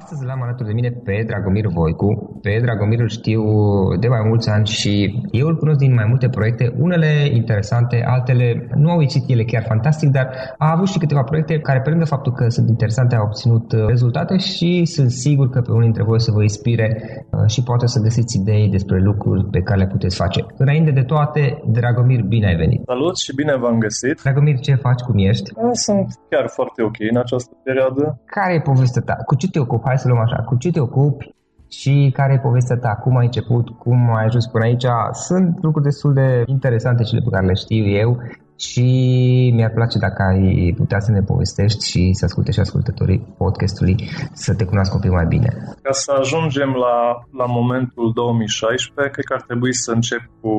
Astăzi l-am alături de mine pe Dragomir Voicu. Pe Dragomir îl știu de mai mulți ani și eu îl cunosc din mai multe proiecte, unele interesante, altele nu au ieșit ele chiar fantastic, dar a avut și câteva proiecte care, pe lângă faptul că sunt interesante, au obținut uh, rezultate și sunt sigur că pe unii dintre voi să vă inspire uh, și poate să găsiți idei despre lucruri pe care le puteți face. Înainte de toate, Dragomir, bine ai venit! Salut și bine v-am găsit! Dragomir, ce faci? Cum ești? Sunt chiar foarte ok în această perioadă. Care e povestea ta? Cu ce te ocupi? Hai să luăm așa, cu ce te ocupi și care e povestea ta, cum ai început, cum ai ajuns până aici. Sunt lucruri destul de interesante cele pe care le știu eu și mi-ar place dacă ai putea să ne povestești și să asculte și ascultătorii podcastului să te cunoască un pic mai bine. Ca să ajungem la, la momentul 2016, cred că ar trebui să încep cu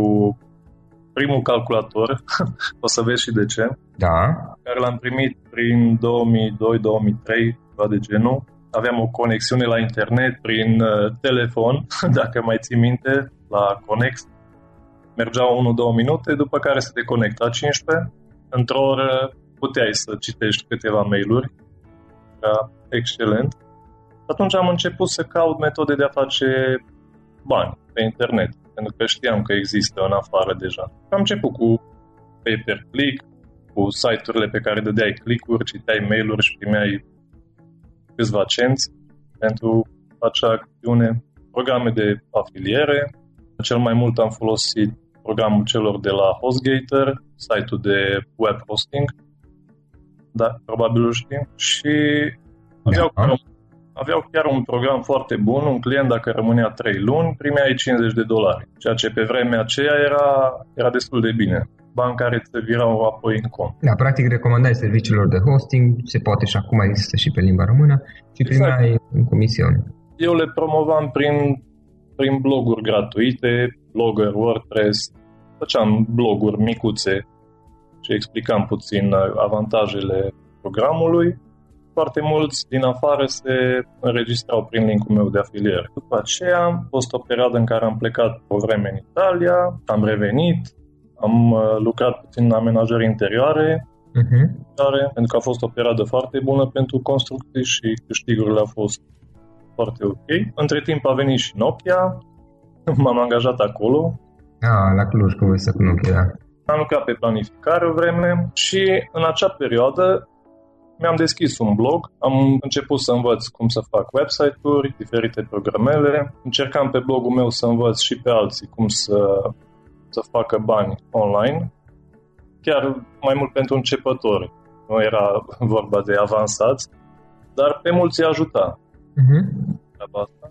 primul calculator, o să vezi și de ce, da. care l-am primit prin 2002-2003, de genul, aveam o conexiune la internet prin uh, telefon, dacă mai ții minte, la Conex. Mergeau 1-2 minute, după care se deconecta 15. Într-o oră puteai să citești câteva mail-uri. Era excelent. Atunci am început să caut metode de a face bani pe internet. pentru că știam că există în afară deja. Am început cu pay-per-click, cu site-urile pe care dădeai click-uri, citeai mail-uri și primeai câțiva cenți pentru acea acțiune, programe de afiliere. Cel mai mult am folosit programul celor de la HostGator, site-ul de web hosting, da, probabil îl știm, și aveau, da. chiar, aveau chiar un program foarte bun, un client dacă rămânea 3 luni, primeai 50 de dolari, ceea ce pe vremea aceea era, era destul de bine bani care se virau apoi în cont. Da, practic recomandai serviciilor de hosting, se poate și acum există și pe limba română, și exact. primeai în comisiune. Eu le promovam prin, prin bloguri gratuite, Blogger, WordPress, făceam bloguri micuțe și explicam puțin avantajele programului. Foarte mulți din afară se înregistrau prin linkul meu de afiliere. După aceea am fost o perioadă în care am plecat o vreme în Italia, am revenit, am uh, lucrat puțin în amenajări interioare, uh-huh. care, pentru că a fost o perioadă foarte bună pentru construcții și câștigurile au fost foarte ok. Între timp a venit și Nokia, m-am angajat acolo. Ah, la Cluj, cu voi să cu Nokia, da. Am lucrat pe planificare o vreme și în acea perioadă mi-am deschis un blog, am început să învăț cum să fac website-uri, diferite programele, încercam pe blogul meu să învăț și pe alții cum să să facă bani online, chiar mai mult pentru începători. Nu era vorba de avansați, dar pe mulți îi ajuta. Uh-huh. Asta.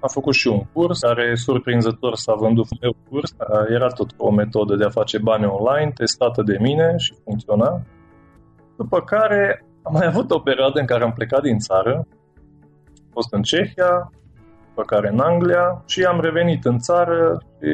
Am făcut și un curs care, surprinzător, s-a vândut meu curs. Era tot o metodă de a face bani online, testată de mine și funcționa. După care am mai avut o perioadă în care am plecat din țară. Am fost în Cehia, după care în Anglia și am revenit în țară și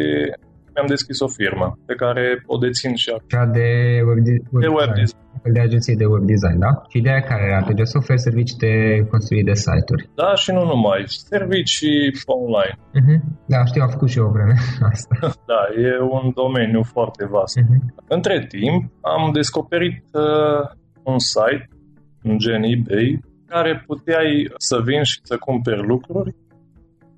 mi-am deschis o firmă pe care o dețin și acum. Cea de web, de web, de web design. De agenție de web design, da? Și ideea care era? Te să oferi servicii de construire de site-uri. Da, și nu numai. Servicii online. Uh-huh. Da, știu, am făcut și eu o vreme asta. da, e un domeniu foarte vast. Uh-huh. Între timp, am descoperit uh, un site, un gen eBay, care puteai să vin și să cumperi lucruri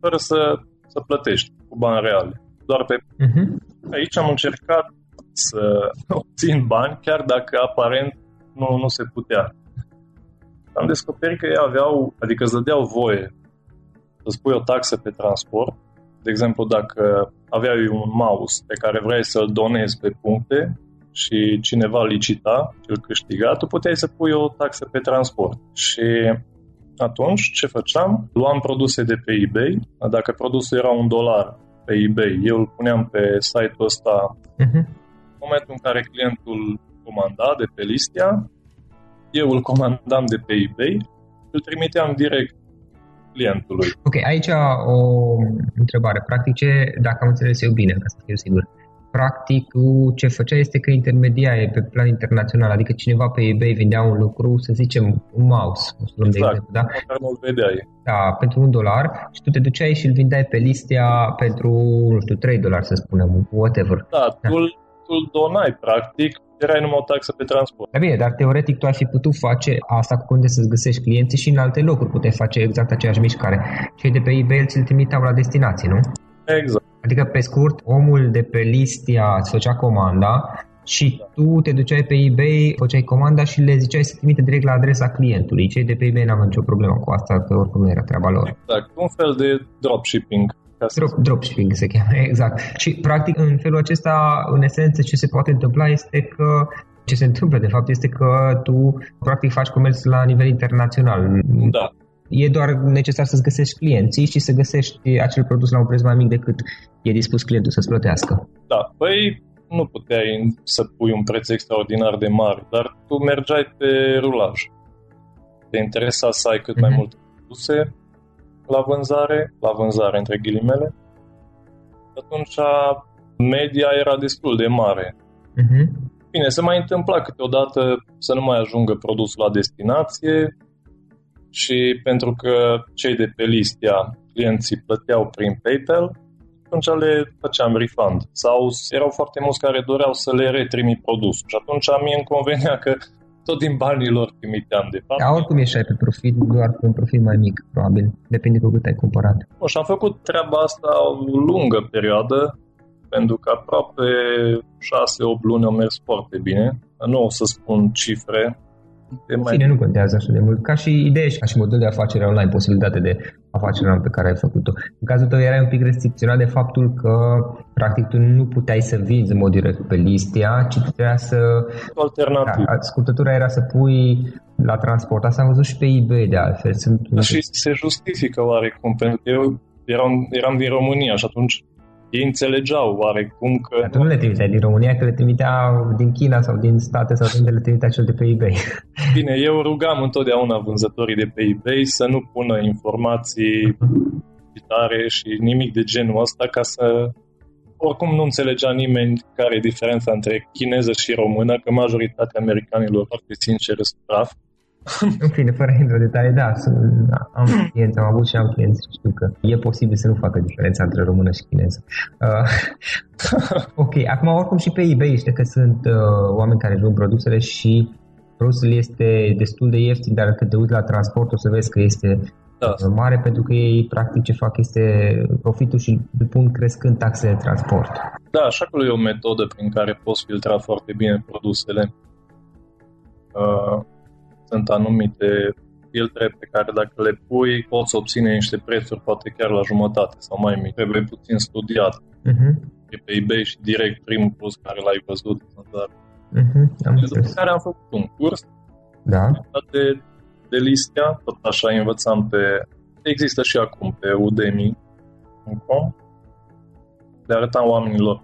fără să, să plătești cu bani reale doar pe... Uh-huh. Aici am încercat să obțin bani, chiar dacă aparent nu, nu se putea. Am descoperit că ei aveau, adică îți dădeau voie să spui o taxă pe transport. De exemplu, dacă aveai un mouse pe care vrei să-l donezi pe puncte și cineva licita și îl câștiga, tu puteai să pui o taxă pe transport. Și atunci, ce făceam? Luam produse de pe eBay. Dacă produsul era un dolar, pe eBay. Eu îl puneam pe site-ul ăsta uh-huh. în momentul în care clientul comanda de pe Listia, eu îl comandam de pe eBay, îl trimiteam direct clientului. Ok, aici o întrebare. Practic, ce, dacă am înțeles eu bine, ca să fiu sigur, practic ce făcea este că intermedia e pe plan internațional, adică cineva pe eBay vindea un lucru, să zicem un mouse, exact, de exemplu, da? nu-l vedeai. Da, pentru un dolar și tu te duceai și îl vindeai pe listea pentru, nu știu, 3 dolari să spunem, whatever. Da, da. tu îl donai practic, erai numai o taxă pe transport. Da bine, dar teoretic tu ai fi putut face asta cu unde să-ți găsești clienții și în alte locuri puteai face exact aceeași mișcare. Cei de pe eBay ți-l trimiteau la destinație, nu? Exact. Adică, pe scurt, omul de pe listia îți făcea comanda și tu te duceai pe eBay, făceai comanda și le ziceai să trimite direct la adresa clientului. Cei de pe eBay n-au nicio problemă cu asta, că oricum nu era treaba lor. Exact, un fel de dropshipping. Drop, dropshipping se cheamă, exact. Și practic în felul acesta, în esență, ce se poate întâmpla este că ce se întâmplă de fapt este că tu practic faci comerț la nivel internațional. Da. E doar necesar să-ți găsești clienții și să găsești acel produs la un preț mai mic decât e dispus clientul să-ți plătească. Da, păi nu puteai să pui un preț extraordinar de mare, dar tu mergeai pe rulaj. Te interesa să ai cât uh-huh. mai mhm. multe produse la vânzare, la vânzare între ghilimele. Atunci media era destul de mare. Uh-huh. Bine, se mai întâmpla câteodată să nu mai ajungă produsul la destinație, și pentru că cei de pe listia clienții plăteau prin PayPal, atunci le făceam refund. Sau erau foarte mulți care doreau să le retrimit produsul și atunci mie îmi convenea că tot din banii lor trimiteam, de fapt. Da, oricum ieșai pe profit, doar pe un profit mai mic, probabil. Depinde cu cât ai cumpărat. O, și am făcut treaba asta o lungă perioadă, pentru că aproape 6-8 luni au mers foarte bine. Nu o să spun cifre, în mai... Fine, nu contează așa de mult. Ca și idee și ca și model de afacere online, posibilitate de afacere online pe care ai făcut-o. În cazul tău erai un pic restricționat de faptul că practic tu nu puteai să vinzi în mod direct pe listia, ci trebuia să... Alternativ. Da, scurtătura era să pui la transport. Asta am văzut și pe eBay de altfel. Sunt... Și se justifică oarecum, pentru că eu eram, eram din România și atunci ei înțelegeau oarecum că... Dar tu nu le trimiteai din România, că le trimitea din China sau din state sau din le trimitea cel de pe eBay. Bine, eu rugam întotdeauna vânzătorii de pe eBay să nu pună informații tare și nimic de genul ăsta ca să... Oricum nu înțelegea nimeni care e diferența între chineză și română, că majoritatea americanilor, foarte sincer, sunt praf În fine, fără a intra detalii, da, sunt, am clienți, am avut și am clienți și știu că e posibil să nu facă diferența între română și chineză. Uh, ok, acum oricum și pe eBay știi că sunt uh, oameni care vând produsele și produsul este destul de ieftin, dar când te uiți la transport o să vezi că este da. Uh, mare pentru că ei practic ce fac este profitul și îl pun crescând taxele de transport. Da, așa că e o metodă prin care poți filtra foarte bine produsele. Uh, sunt anumite filtre pe care dacă le pui poți obține niște prețuri poate chiar la jumătate sau mai mic. Trebuie puțin studiat. Uh-huh. E pe eBay și direct primul plus care l-ai văzut. Dar uh-huh. Am după care am făcut un curs da. de, de listea, tot așa învățam pe... Există și acum pe Udemy.com le arătam oamenilor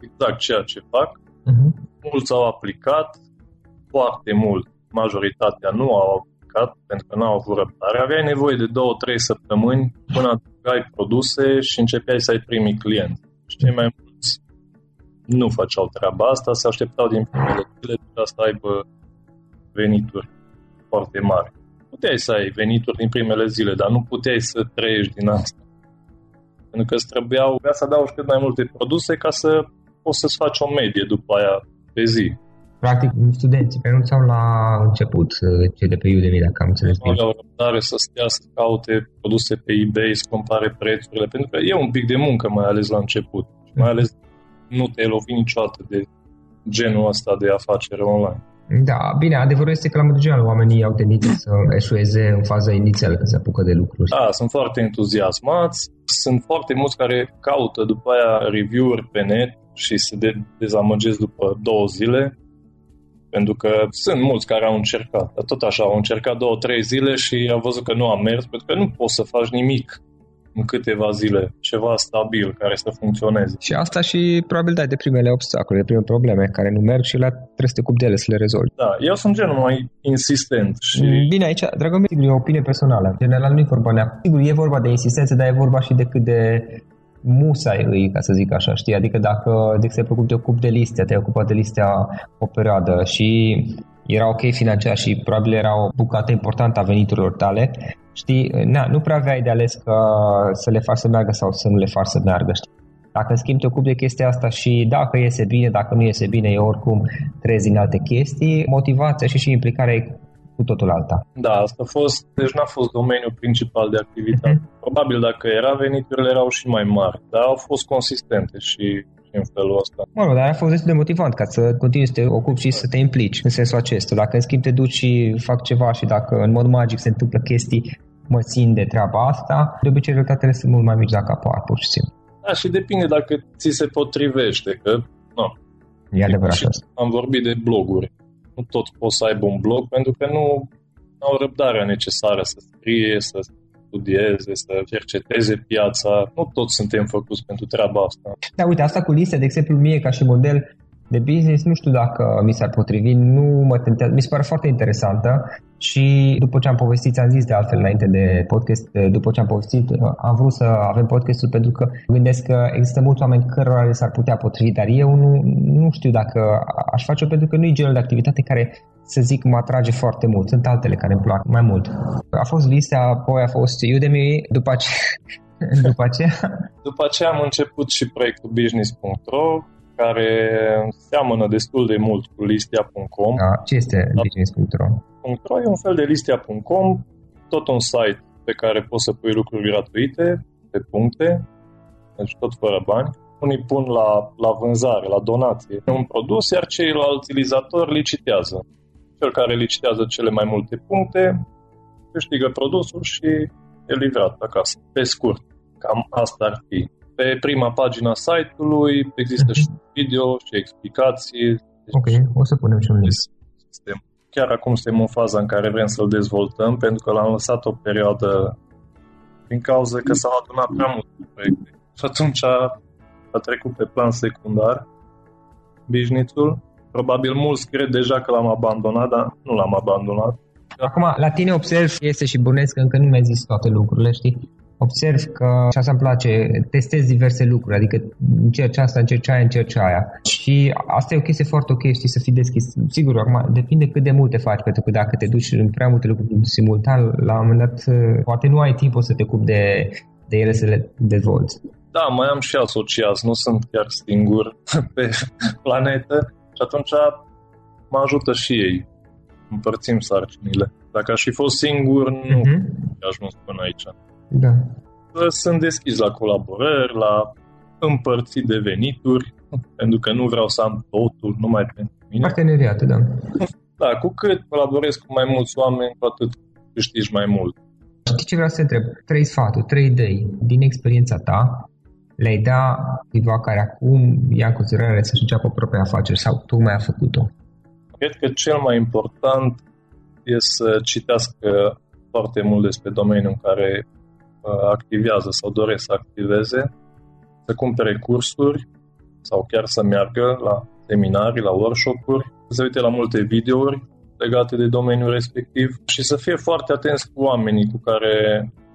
exact ceea ce fac. Uh-huh. Mulți au aplicat, foarte mult majoritatea nu au aplicat pentru că nu au avut răbdare. Aveai nevoie de două, trei săptămâni până adăugai produse și începeai să ai primii clienți. Și cei mai mulți nu făceau treaba asta, se așteptau din primele zile să aibă venituri foarte mari. Puteai să ai venituri din primele zile, dar nu puteai să trăiești din asta. Pentru că îți trebuiau să adaugi cât mai multe produse ca să poți să-ți faci o medie după aia pe zi. Practic, studenții renunțau la început, cei de pe Udemy, dacă am înțeles bine. Nu au răbdare să stea să caute produse pe eBay, să compare prețurile, pentru că e un pic de muncă, mai ales la început. Mm. Mai ales nu te-ai lovit niciodată de genul ăsta de afacere online. Da, bine, adevărul este că la modul general oamenii au tendință să eșueze în faza inițială când se apucă de lucruri. Da, sunt foarte entuziasmați, sunt foarte mulți care caută după aia review-uri pe net și se de- dezamăgesc după două zile pentru că sunt mulți care au încercat, dar tot așa, au încercat două, trei zile și au văzut că nu a mers, pentru că nu poți să faci nimic în câteva zile, ceva stabil care să funcționeze. Și asta și probabil dai de primele obstacole, de primele probleme care nu merg și la trebuie să te ocupi de ele, să le rezolvi. Da, eu sunt genul mai insistent și... Mm, bine, aici, Dragomir, sigur, e o opinie personală. În general nu e vorba neapărat. Sigur, e vorba de insistență, dar e vorba și de cât de musai îi, ca să zic așa, știi? Adică dacă, de exemplu, te ocupi de listea, te-ai ocupat de listea o perioadă și era ok financiar și probabil era o bucată importantă a veniturilor tale, știi, na, nu prea aveai de ales că să le faci să meargă sau să nu le faci să meargă, știi? Dacă în schimb te ocupi de chestia asta și dacă iese bine, dacă nu iese bine, e oricum trezi în alte chestii, motivația și și implicarea e cu totul alta. Da, asta a fost, deci n-a fost domeniul principal de activitate. Mm-hmm. Probabil dacă era, veniturile erau și mai mari, dar au fost consistente și în felul ăsta. Mă rog, dar a fost destul de motivant ca să continui să te ocupi și să te implici în sensul acesta. Dacă în schimb te duci și fac ceva și dacă în mod magic se întâmplă chestii, mă țin de treaba asta, de obicei rezultatele sunt mult mai mici dacă apar, pur și simplu. Da, și depinde dacă ți se potrivește, că nu. E adevărat Am vorbit de bloguri nu tot pot să aibă un blog pentru că nu au răbdarea necesară să scrie, să studieze, să cerceteze piața. Nu toți suntem făcuți pentru treaba asta. Da, uite, asta cu liste, de exemplu, mie ca și model de business, nu știu dacă mi s-ar potrivi, nu mă tentează, mi se pare foarte interesantă și după ce am povestit, am zis de altfel înainte de podcast, după ce am povestit, am vrut să avem podcastul pentru că gândesc că există mulți oameni cărora le s-ar putea potrivi, dar eu nu, nu știu dacă aș face-o pentru că nu e genul de activitate care să zic, mă atrage foarte mult. Sunt altele care îmi plac mai mult. A fost lista, apoi a fost Udemy, după aceea, după aceea... După aceea am început și proiectul business.ro, care seamănă destul de mult cu listia.com. Da. Ce este business.ro? .ro e un fel de listia.com, tot un site pe care poți să pui lucruri gratuite, pe puncte, deci tot fără bani. Unii pun la, la vânzare, la donație un produs, iar ceilalți utilizatori licitează. Cel care licitează cele mai multe puncte câștigă produsul și e livrat acasă. Pe scurt, cam asta ar fi. Pe prima pagina site-ului există și video și explicații. Ok, o să punem și un link. Sistem. Chiar acum suntem în faza în care vrem să-l dezvoltăm, pentru că l-am lăsat o perioadă din cauza că s-au adunat prea multe proiecte. Și atunci a, a trecut pe plan secundar business-ul. Probabil mulți cred deja că l-am abandonat, dar nu l-am abandonat. Acum, la tine observ, este și bunesc că încă nu mi-ai zis toate lucrurile, știi? Observ că, și asta îmi place, testez diverse lucruri, adică încerci asta, încerci aia, încerci aia. Și asta e o chestie foarte ok, știi, să fii deschis. Sigur, acum depinde cât de multe faci, pentru că dacă te duci în prea multe lucruri simultan, la un moment dat, poate nu ai timpul să te ocupi de, de ele să le dezvolți. Da, mai am și asociați, nu sunt chiar singur pe planetă și atunci mă ajută și ei. Împărțim sarcinile. Dacă aș fi fost singur, nu uh-huh. aș nu spun aici. Da. Sunt deschis la colaborări, la împărțit de venituri, pentru că nu vreau să am totul numai pentru mine. Parteneriate, da. Da, cu cât colaborez cu mai mulți oameni, cu atât câștigi mai mult. Știi ce vreau să te întreb? Trei sfaturi, trei idei din experiența ta le-ai da cuiva care acum ia în considerare să-și înceapă propria afaceri sau tu mai a făcut-o? Cred că cel mai important e să citească foarte mult despre domeniul în care Uh, activează sau doresc să activeze, să cumpere cursuri sau chiar să meargă la seminarii, la workshop-uri, să se uite la multe videouri legate de domeniul respectiv și să fie foarte atenți cu oamenii cu care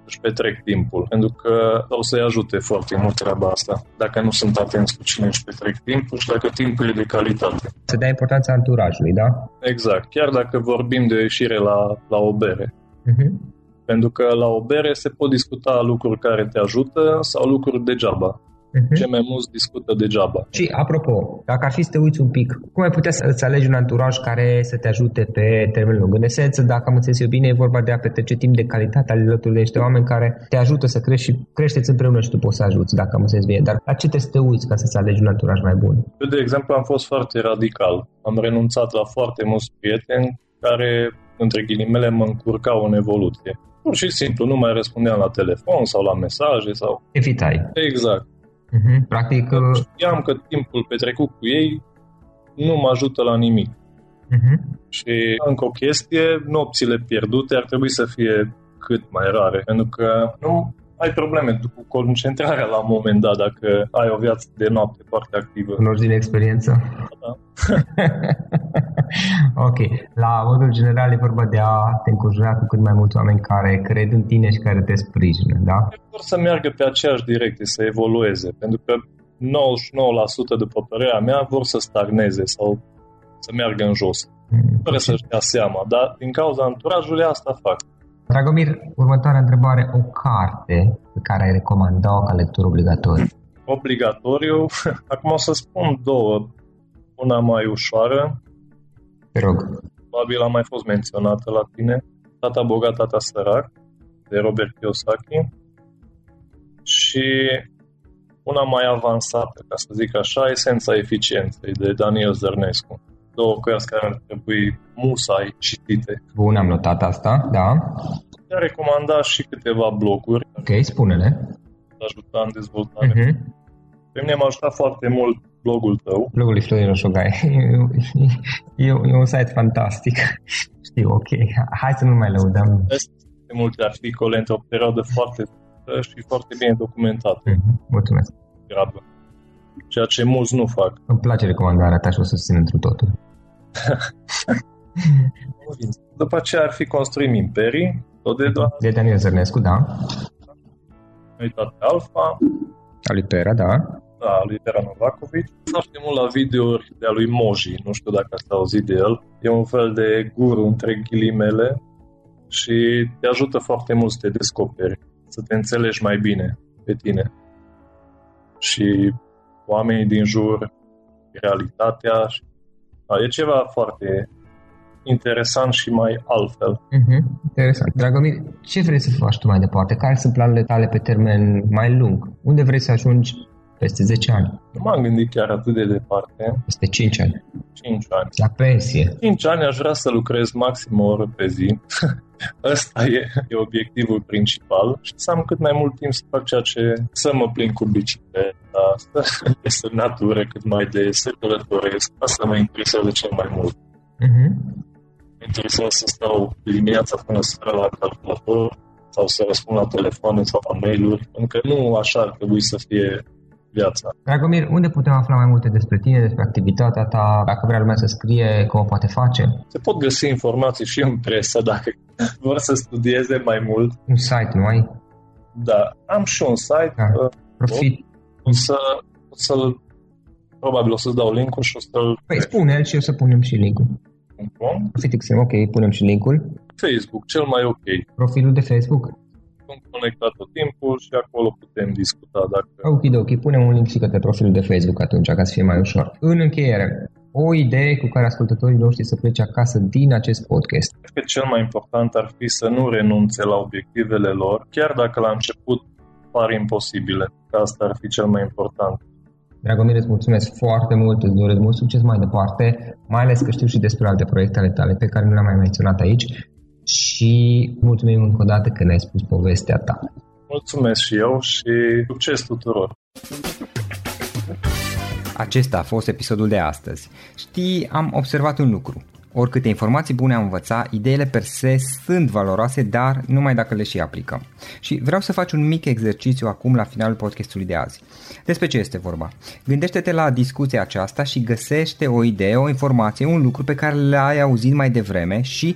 își petrec timpul, pentru că o să-i ajute foarte mult treaba asta, dacă nu sunt atenți cu cine își petrec timpul și dacă timpul e de calitate. Să dea importanța anturajului, da? Exact, chiar dacă vorbim de o ieșire la, la o bere. Uh-huh. Pentru că la o bere se pot discuta lucruri care te ajută sau lucruri degeaba. Uh-huh. Ce mai mulți discută degeaba. Și apropo, dacă ar fi să te uiți un pic, cum ai putea să-ți alegi un anturaj care să te ajute pe termen lung? În esență, dacă am înțeles eu bine, e vorba de a petrece timp de calitate alături de niște oameni care te ajută să crești și creșteți împreună și tu poți să ajuți, dacă am înțeles bine. Dar la ce trebuie să te uiți ca să-ți alegi un anturaj mai bun? Eu, de exemplu, am fost foarte radical. Am renunțat la foarte mulți prieteni care, între ghilimele, mă încurcau în evoluție. Pur și simplu, nu mai răspundeam la telefon sau la mesaje sau... Evitai. Exact. Uh-huh. Practic... Uh, Știam că timpul petrecut cu ei nu mă ajută la nimic. Uh-huh. Și încă o chestie, nopțile pierdute ar trebui să fie cât mai rare, pentru că nu ai probleme cu concentrarea la un moment dat dacă ai o viață de noapte foarte activă. Cunoști din experiență? Da. ok. La modul general e vorba de a te încurajura cu cât mai mulți oameni care cred în tine și care te sprijină, da? Vor să meargă pe aceeași direcție, să evolueze, pentru că 99% după părerea mea vor să stagneze sau să meargă în jos. Mm. Fără să-și dea seama, dar din cauza anturajului asta fac. Dragomir, următoarea întrebare, o carte pe care ai recomanda-o ca lectură obligatorie? Obligatoriu? Acum o să spun două. Una mai ușoară. Te rog. Probabil a mai fost menționată la tine. Tata bogat, tata sărac, de Robert Kiyosaki. Și una mai avansată, ca să zic așa, Esența eficienței, de Daniel Zărnescu. Două cărți care ar trebui musai citite. Bun, am notat asta, da. Te-a recomandat și câteva bloguri. Ok, spune-le. Ajuta în dezvoltare. Uh-huh. Pe mine m-a ajutat foarte mult blogul tău. Blogul lui Florin Roșogai. e, e un site fantastic. Știu, ok. Hai să nu mai lăudăm. Este multe articole într-o perioadă foarte și foarte bine documentată. Uh-huh. Mulțumesc. Grabă. Ceea ce mulți nu fac. Îmi place recomandarea ta și o să susțin într totul. După aceea ar fi Construim Imperii, tot de, doar... de Daniel Zărnescu, da. Uitat Alfa. A lui Pera, da. Da, a lui Pera Novakovic. Foarte mult la videouri de a lui Moji, nu știu dacă ați auzit de el. E un fel de guru între ghilimele și te ajută foarte mult să te descoperi, să te înțelegi mai bine pe tine. Și oamenii din jur realitatea. Da, e ceva foarte interesant și mai altfel. Uh-huh. Interesant. Dragomir, ce vrei să faci tu mai departe? Care sunt planurile tale pe termen mai lung? Unde vrei să ajungi peste 10 ani? Nu m-am gândit chiar atât de departe. Peste 5 ani. 5 ani. La pensie. 5 ani aș vrea să lucrez maxim o oră pe zi. Ăsta e, e obiectivul principal și să am cât mai mult timp să fac ceea ce... să mă plin cu bicicleta, să, să natură cât mai de să călătoresc. Asta mă interesează cel mai mult. Uh-huh. Mă interesează să stau dimineața până seara la calculator sau să răspund la telefoane sau la mail-uri, pentru că nu așa ar trebui să fie viața. Dragomir, unde putem afla mai multe despre tine, despre activitatea ta, dacă vrea lumea să scrie, cum o poate face? Se pot găsi informații și în presă dacă vor să studieze mai mult. Un site, nu ai? Da, am și un site. Da. Uh, Profit. O să, o să probabil o să-ți dau link-ul și o să-l... Păi spune și o să punem și link-ul. Profit extrem, ok, punem și link-ul. Facebook, cel mai ok. Profilul de Facebook? Sunt conectat tot timpul și acolo putem discuta dacă... Ok, ok, punem un link și către profilul de Facebook atunci, ca să fie mai ușor. În încheiere, o idee cu care ascultătorii noștri să plece acasă din acest podcast? Cred că cel mai important ar fi să nu renunțe la obiectivele lor, chiar dacă la început par imposibile. Că asta ar fi cel mai important. Dragomir, îți mulțumesc foarte mult, îți doresc mult succes mai departe, mai ales că știu și despre alte proiecte ale tale pe care nu le-am mai menționat aici și mulțumim încă o dată că ne-ai spus povestea ta. Mulțumesc și eu și succes tuturor! Acesta a fost episodul de astăzi. Știi, am observat un lucru. Oricâte informații bune am învățat, ideile per se sunt valoroase, dar numai dacă le și aplicăm. Și vreau să faci un mic exercițiu acum la finalul podcastului de azi. Despre ce este vorba? Gândește-te la discuția aceasta și găsește o idee, o informație, un lucru pe care l-ai auzit mai devreme și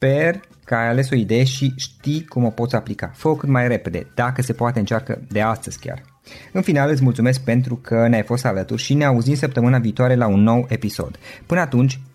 Sper că ai ales o idee și știi cum o poți aplica. Fă-o cât mai repede, dacă se poate încearcă de astăzi chiar. În final îți mulțumesc pentru că ne-ai fost alături și ne auzim săptămâna viitoare la un nou episod. Până atunci,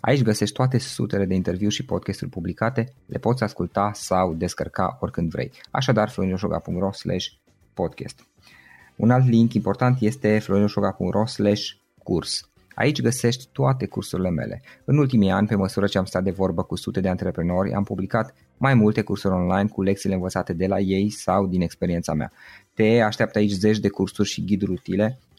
Aici găsești toate sutele de interviuri și podcasturi publicate, le poți asculta sau descărca oricând vrei. Așadar, florinoșoga.ro podcast. Un alt link important este florinoșoga.ro curs. Aici găsești toate cursurile mele. În ultimii ani, pe măsură ce am stat de vorbă cu sute de antreprenori, am publicat mai multe cursuri online cu lecțiile învățate de la ei sau din experiența mea. Te așteaptă aici zeci de cursuri și ghiduri utile